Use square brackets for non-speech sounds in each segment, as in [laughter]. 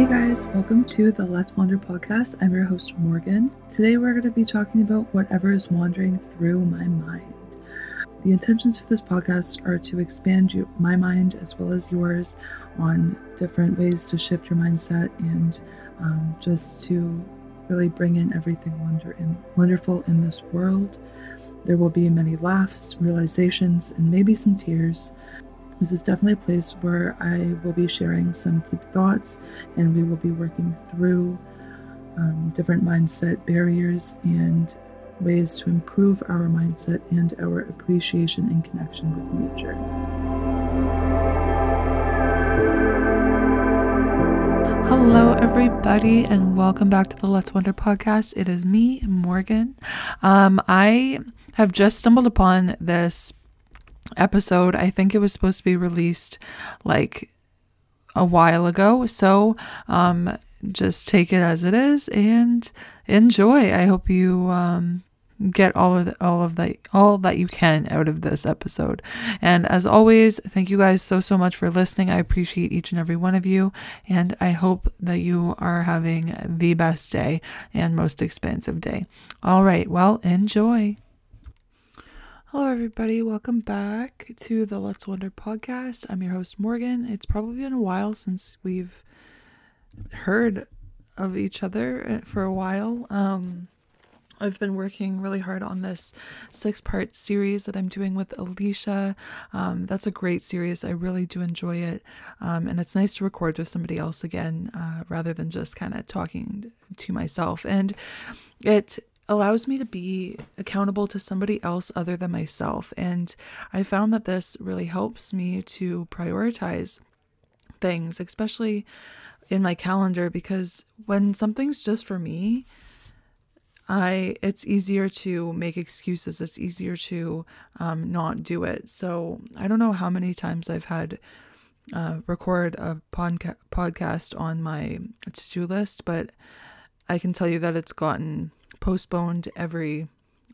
Hey guys, welcome to the Let's Wander podcast. I'm your host, Morgan. Today we're going to be talking about whatever is wandering through my mind. The intentions for this podcast are to expand you, my mind as well as yours on different ways to shift your mindset and um, just to really bring in everything wonder and wonderful in this world. There will be many laughs, realizations, and maybe some tears. This is definitely a place where I will be sharing some deep thoughts and we will be working through um, different mindset barriers and ways to improve our mindset and our appreciation and connection with nature. Hello, everybody, and welcome back to the Let's Wonder podcast. It is me, Morgan. Um, I have just stumbled upon this episode. I think it was supposed to be released like a while ago. So um, just take it as it is and enjoy. I hope you um, get all of the, all of that all that you can out of this episode. And as always, thank you guys so so much for listening. I appreciate each and every one of you and I hope that you are having the best day and most expansive day. All right, well, enjoy. Hello, everybody. Welcome back to the Let's Wonder podcast. I'm your host, Morgan. It's probably been a while since we've heard of each other uh, for a while. Um, I've been working really hard on this six part series that I'm doing with Alicia. Um, that's a great series. I really do enjoy it. Um, and it's nice to record with somebody else again uh, rather than just kind of talking to myself. And it allows me to be accountable to somebody else other than myself. And I found that this really helps me to prioritize things, especially in my calendar, because when something's just for me, I it's easier to make excuses. It's easier to um, not do it. So I don't know how many times I've had uh, record a podca- podcast on my to do list, but I can tell you that it's gotten postponed every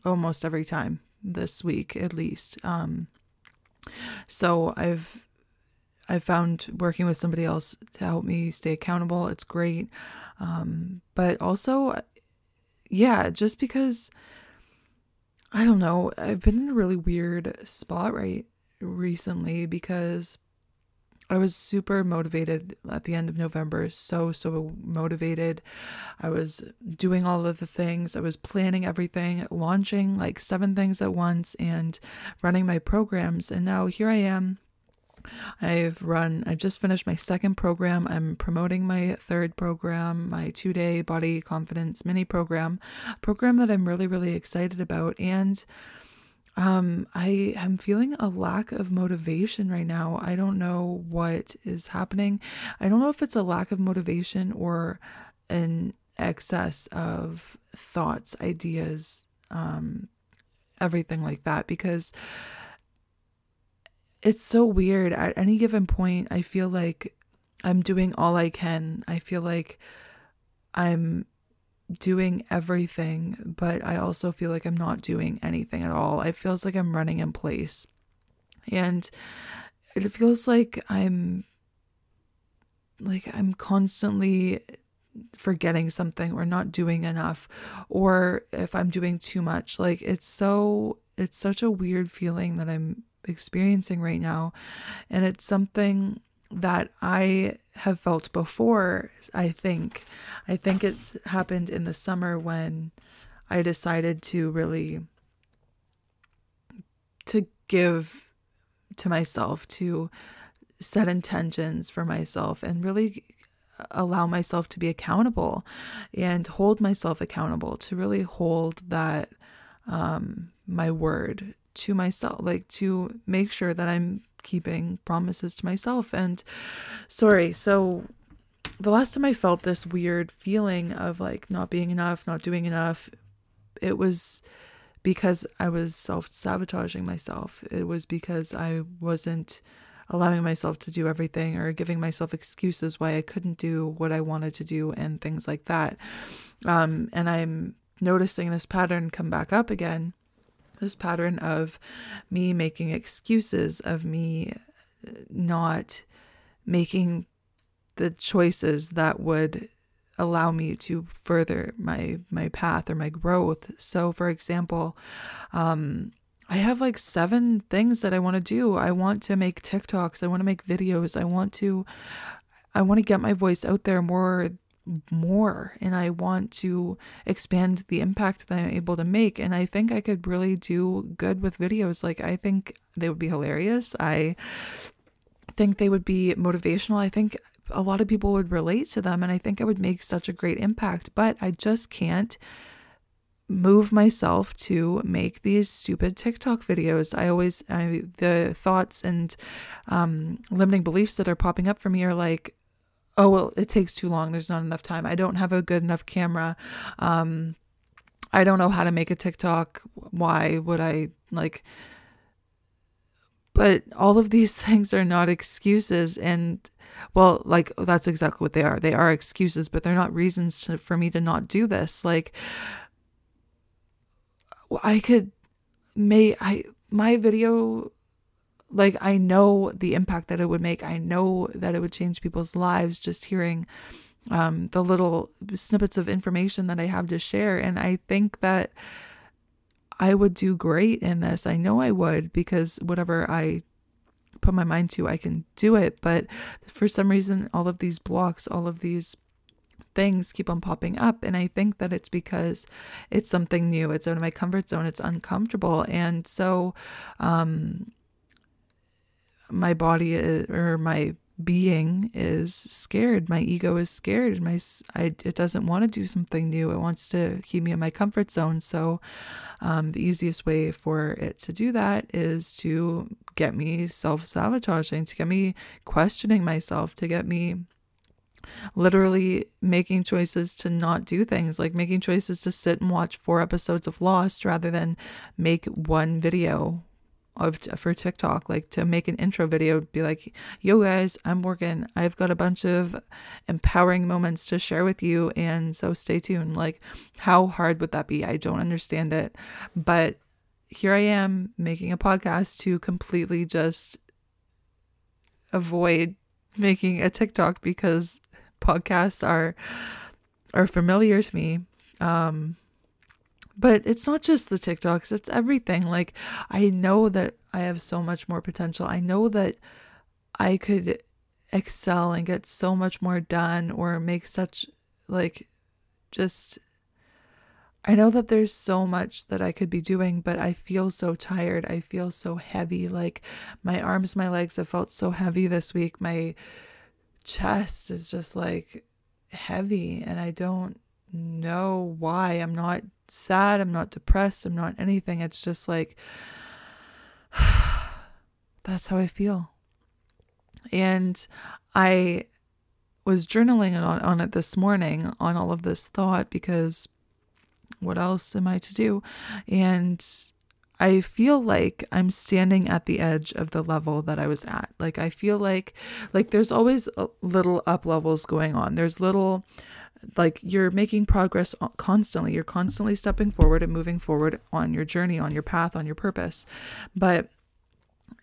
almost every time this week at least. Um, so I've I've found working with somebody else to help me stay accountable. It's great. Um, but also, yeah, just because I don't know, I've been in a really weird spot right recently because I was super motivated at the end of November, so, so motivated. I was doing all of the things, I was planning everything, launching like seven things at once, and running my programs. And now here I am. I've run, I just finished my second program. I'm promoting my third program, my two day body confidence mini program, program that I'm really, really excited about. And um, I am feeling a lack of motivation right now. I don't know what is happening. I don't know if it's a lack of motivation or an excess of thoughts, ideas, um, everything like that, because it's so weird. At any given point, I feel like I'm doing all I can. I feel like I'm doing everything, but I also feel like I'm not doing anything at all. It feels like I'm running in place. And it feels like I'm like I'm constantly forgetting something or not doing enough or if I'm doing too much. Like it's so it's such a weird feeling that I'm experiencing right now and it's something that I have felt before, I think. I think it's happened in the summer when I decided to really to give to myself, to set intentions for myself and really allow myself to be accountable and hold myself accountable to really hold that um my word to myself like to make sure that I'm keeping promises to myself. And sorry, so the last time I felt this weird feeling of like not being enough, not doing enough, it was because I was self sabotaging myself. It was because I wasn't allowing myself to do everything or giving myself excuses why I couldn't do what I wanted to do and things like that. Um, and I'm noticing this pattern come back up again this pattern of me making excuses, of me uh, not making the choices that would allow me to further my my path or my growth. So for example, um I have like seven things that I want to do. I want to make TikToks, I want to make videos, I want to I want to get my voice out there more more and I want to expand the impact that I'm able to make and I think I could really do good with videos. Like I think they would be hilarious. I think they would be motivational. I think a lot of people would relate to them and I think I would make such a great impact, but I just can't move myself to make these stupid TikTok videos. I always I, the thoughts and um, limiting beliefs that are popping up for me are like, oh well, it takes too long. There's not enough time. I don't have a good enough camera. Um, I don't know how to make a TikTok. Why would I like? But all of these [laughs] things are not excuses and well, like that's exactly what they are. They are excuses, but they're not reasons to, for me to not do this. Like I could may I my video like I know the impact that it would make. I know that it would change people's lives just hearing um, the little snippets of information that I have to share. And I think that I would do great in this. I know I would because whatever I put my mind to, I can do it. But for some reason, all of these blocks, all of these things keep on popping up. And I think that it's because it's something new. It's out of my comfort zone. It's uncomfortable. And so, um, my body is, or my being is scared. My ego is scared. My I, it doesn't want to do something new. It wants to keep me in my comfort zone. So, um, the easiest way for it to do that is to get me self sabotaging, to get me questioning myself, to get me literally making choices to not do things, like making choices to sit and watch four episodes of Lost rather than make one video of for TikTok, like to make an intro video, be like, "Yo guys, I'm Morgan. I've got a bunch of empowering moments to share with you, and so stay tuned." Like, how hard would that be? I don't understand it, but here I am making a podcast to completely just avoid making a TikTok because podcasts are are familiar to me. Um, but it's not just the TikToks, it's everything. Like, I know that I have so much more potential. I know that I could excel and get so much more done or make such, like, just. I know that there's so much that I could be doing, but I feel so tired. I feel so heavy. Like, my arms, my legs have felt so heavy this week. My chest is just like heavy, and I don't know why. I'm not sad. I'm not depressed. I'm not anything. It's just like, [sighs] that's how I feel. And I was journaling on, on it this morning on all of this thought because what else am I to do? And I feel like I'm standing at the edge of the level that I was at. Like I feel like like there's always little up levels going on. There's little like you're making progress constantly. You're constantly stepping forward and moving forward on your journey on your path on your purpose. But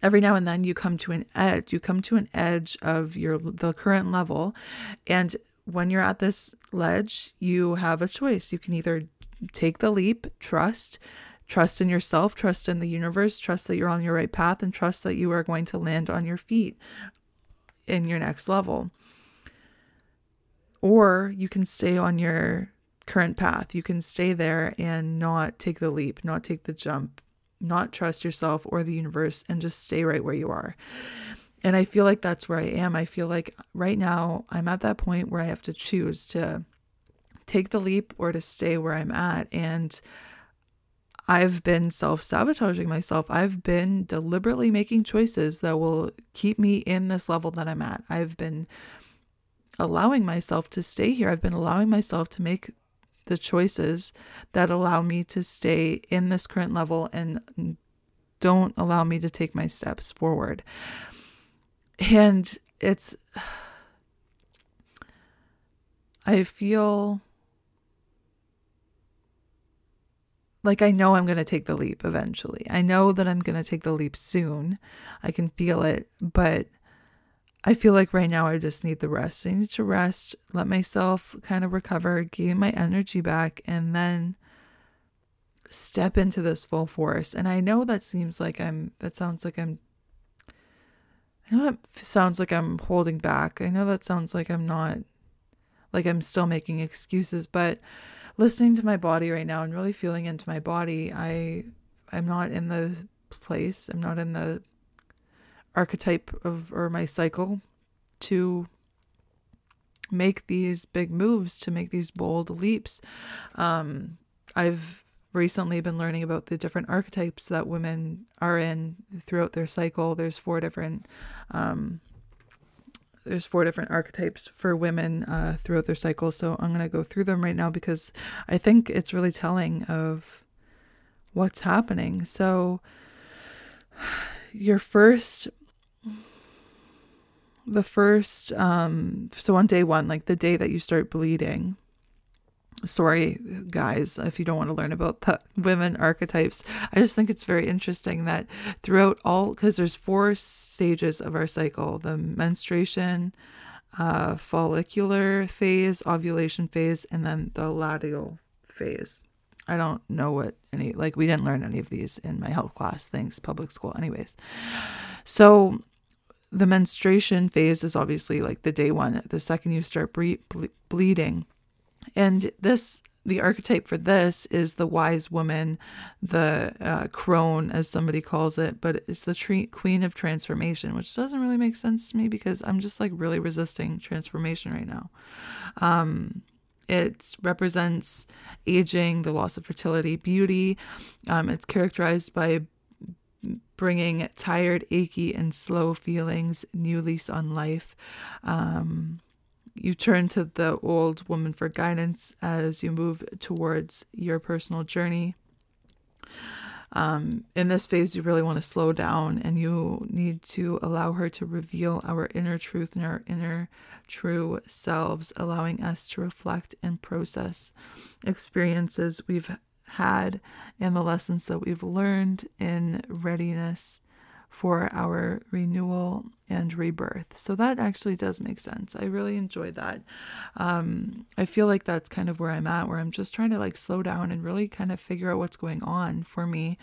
every now and then you come to an edge. You come to an edge of your the current level. And when you're at this ledge you have a choice. You can either take the leap trust trust in yourself trust in the universe trust that you're on your right path and trust that you are going to land on your feet in your next level or you can stay on your current path. You can stay there and not take the leap, not take the jump, not trust yourself or the universe, and just stay right where you are. And I feel like that's where I am. I feel like right now I'm at that point where I have to choose to take the leap or to stay where I'm at. And I've been self sabotaging myself. I've been deliberately making choices that will keep me in this level that I'm at. I've been allowing myself to stay here. I've been allowing myself to make the choices that allow me to stay in this current level and don't allow me to take my steps forward. And it's, [sighs] I feel like I know I'm going to take the leap eventually. I know that I'm going to take the leap soon. I can feel it, but I feel like right now I just need the rest. I need to rest, let myself kind of recover, gain my energy back, and then step into this full force. And I know that seems like I'm, that sounds like I'm, I know that sounds like I'm holding back. I know that sounds like I'm not, like I'm still making excuses, but listening to my body right now and really feeling into my body, I, I'm not in the place, I'm not in the archetype of, or my cycle to make these big moves, to make these bold leaps. Um, I've recently been learning about the different archetypes that women are in throughout their cycle. There's four different um, there's four different archetypes for women uh, throughout their cycle. So I'm gonna go through them right now because I think it's really telling of what's happening. So [sighs] your first the first um so on day 1 like the day that you start bleeding sorry guys if you don't want to learn about the [laughs] women archetypes i just think it's very interesting that throughout all because there's four stages of our cycle the menstruation uh, follicular phase ovulation phase and then the luteal phase. I don't know what any like we didn't learn any of these in my health class thanks public school anyways. So the menstruation phase is obviously like the day one the second you start ble- ble- bleeding and this, the archetype for this is the wise woman, the uh, crone, as somebody calls it, but it's the tre- queen of transformation, which doesn't really make sense to me because I'm just like really resisting transformation right now. Um, it represents aging, the loss of fertility, beauty. Um, it's characterized by bringing tired, achy, and slow feelings, new lease on life. Um, you turn to the old woman for guidance as you move towards your personal journey. Um, in this phase, you really want to slow down and you need to allow her to reveal our inner truth and our inner true selves, allowing us to reflect and process experiences we've had and the lessons that we've learned in readiness for our renewal and rebirth. So that actually does make sense. I really enjoy that. Um, I feel like that's kind of where I'm at, where I'm just trying to like slow down and really kind of figure out what's going on for me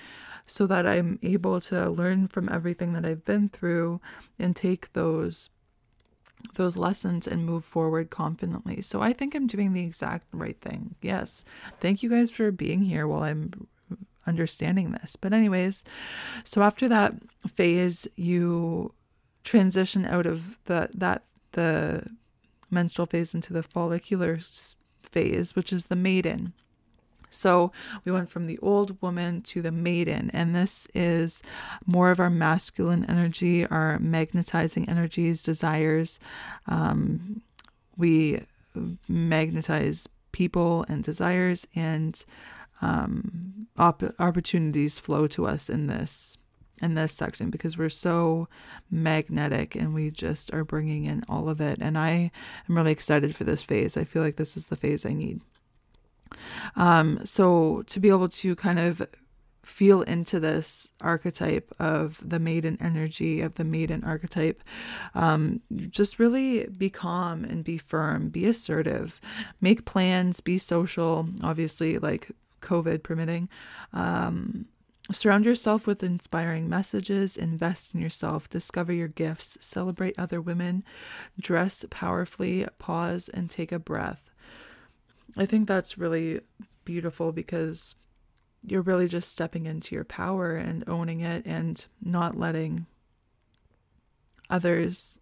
so that I'm able to learn from everything that I've been through and take those those lessons and move forward confidently. So I think I'm doing the exact right thing. Yes. Thank you guys for being here while I'm understanding this. But, anyways, so after that phase, you transition out of the that the menstrual phase into the follicular phase, which is the maiden. So we went from the old woman to the maiden, and this is more of our masculine energy, our magnetizing energies, desires. Um, we magnetize people and desires, and um, op- opportunities flow to us in this in this section because we're so magnetic and we just are bringing in all of it. And i am really excited for this phase. I feel like this is the phase i need um, so to be able to kind of feel into this archetype of the maiden energy of the maiden archetype um, just really be calm and be firm be assertive make plans be social obviously like COVID permitting. Um, surround yourself with inspiring messages, invest in yourself, discover your gifts, celebrate other women, dress powerfully, pause, and take a breath. I think that's really beautiful because you're really just stepping into your power and owning it and not letting others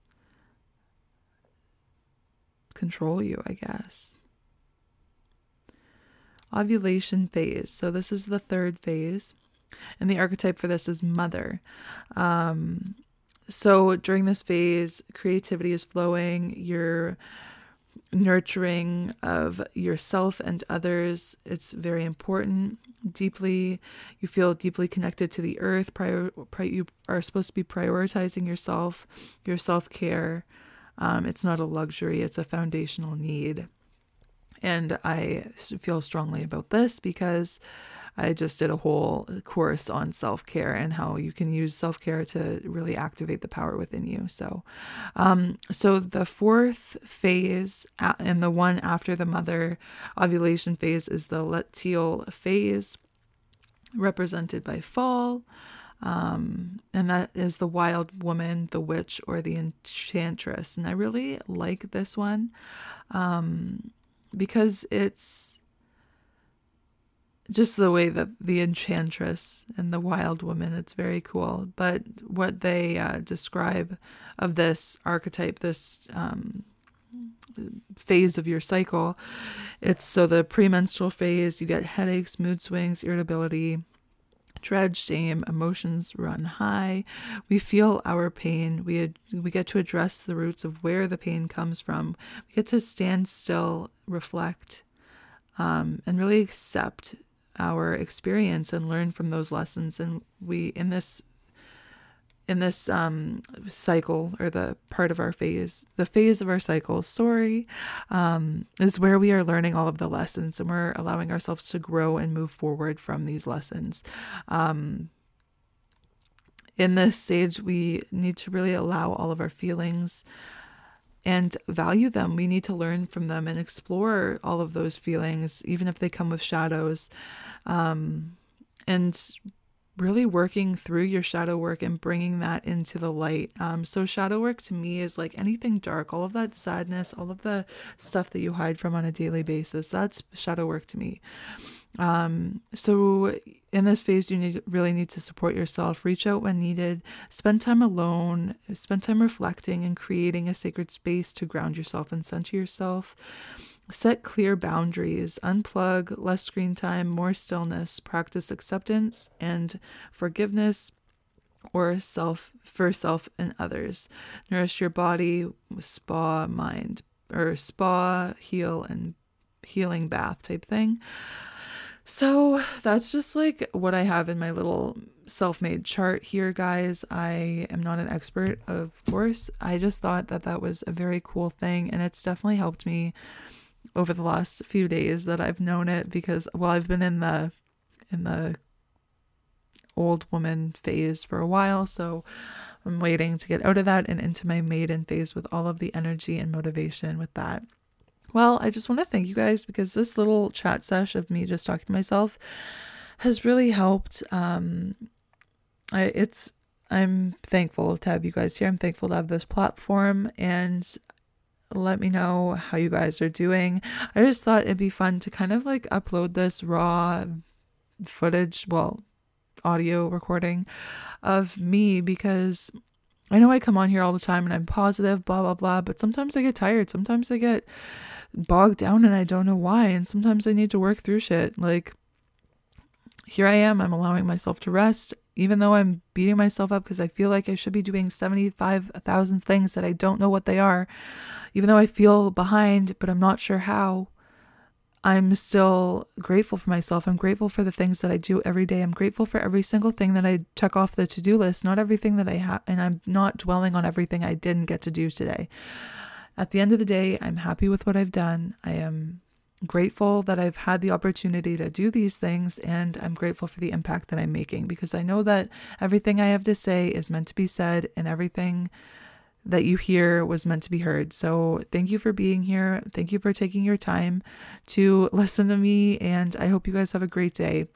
control you, I guess ovulation phase. So, this is the third phase, and the archetype for this is mother. Um, so, during this phase, creativity is flowing, you're nurturing of yourself and others. It's very important. Deeply, you feel deeply connected to the earth. Prior, pri- you are supposed to be prioritizing yourself, your self care. Um, it's not a luxury, it's a foundational need. And I feel strongly about this because I just did a whole course on self care and how you can use self care to really activate the power within you. So, um, so the fourth phase and the one after the mother ovulation phase is the luteal phase, represented by fall. Um, and that is the wild woman, the witch, or the enchantress. And I really like this one um, because it's just the way that the enchantress and the wild woman, it's very cool. But what they uh, describe of this archetype, this um, phase of your cycle, it's so the premenstrual phase, you get headaches, mood swings, irritability dread, shame, emotions run high. We feel our pain. We ad- we get to address the roots of where the pain comes from. We get to stand still, reflect, um, and really accept our experience and learn from those lessons. And we in this in this um, cycle or the part of our phase, the phase of our cycle, sorry, um, is where we are learning all of the lessons and we're allowing ourselves to grow and move forward from these lessons. Um, in this stage, we need to really allow all of our feelings and value them. We need to learn from them and explore all of those feelings, even if they come with shadows. Um, and really working through your shadow work and bringing that into the light. Um, so, shadow work to me is like anything dark, all of that sadness, all of the stuff that you hide from on a daily basis. That's shadow work to me. Um, so, in this phase, you need really need to support yourself, reach out when needed, spend time alone, spend time reflecting and creating a sacred space to ground yourself and center yourself. Set clear boundaries, unplug, less screen time, more stillness, practice acceptance and forgiveness or self for self and others. Nourish your body, spa mind or spa, heal and healing bath type thing. So that's just like what I have in my little self made chart here, guys. I am not an expert, of course. I just thought that that was a very cool thing, and it's definitely helped me over the last few days that I've known it because well I've been in the in the old woman phase for a while so I'm waiting to get out of that and into my maiden phase with all of the energy and motivation with that. Well, I just want to thank you guys because this little chat sesh of me just talking to myself has really helped. Um, I, it's I'm thankful to have you guys here. I'm thankful to have this platform, and let me know how you guys are doing. I just thought it'd be fun to kind of like upload this raw footage, well, audio recording of me because I know I come on here all the time and I'm positive, blah, blah, blah, but sometimes I get tired. Sometimes I get bogged down and I don't know why. And sometimes I need to work through shit. Like, here I am, I'm allowing myself to rest, even though I'm beating myself up because I feel like I should be doing 75,000 things that I don't know what they are even though I feel behind, but I'm not sure how, I'm still grateful for myself. I'm grateful for the things that I do every day. I'm grateful for every single thing that I check off the to do list, not everything that I have, and I'm not dwelling on everything I didn't get to do today. At the end of the day, I'm happy with what I've done. I am grateful that I've had the opportunity to do these things, and I'm grateful for the impact that I'm making because I know that everything I have to say is meant to be said, and everything that you hear was meant to be heard. So, thank you for being here. Thank you for taking your time to [laughs] listen to me, and I hope you guys have a great day.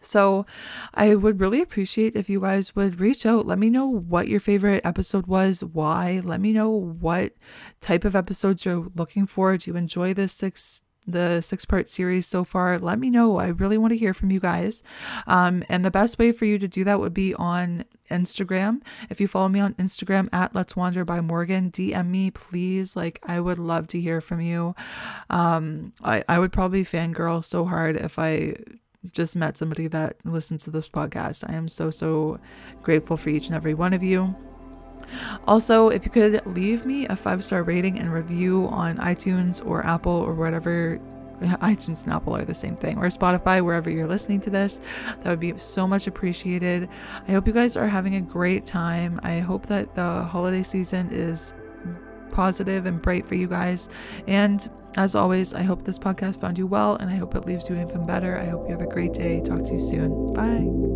So, I would really appreciate if you guys would reach out. Let me know what your favorite episode was, why. Let me know what type of episodes you're looking for. Do you enjoy this six the six part series so far, let me know. I really want to hear from you guys. Um, and the best way for you to do that would be on Instagram. If you follow me on Instagram at Let's Wander by Morgan, DM me, please. Like, I would love to hear from you. Um, I, I would probably fangirl so hard if I just met somebody that listens to this podcast. I am so, so grateful for each and every one of you. Also, if you could leave me a five star rating and review on iTunes or Apple or whatever [laughs] iTunes and Apple are the same thing, or Spotify, wherever you're listening to this. That would be so much appreciated. I hope you guys are having a great time. I hope that the holiday season is positive and bright for you guys. And as always, I hope this podcast found you well and I hope it leaves you even better. I hope you have a great day. Talk to you soon. Bye.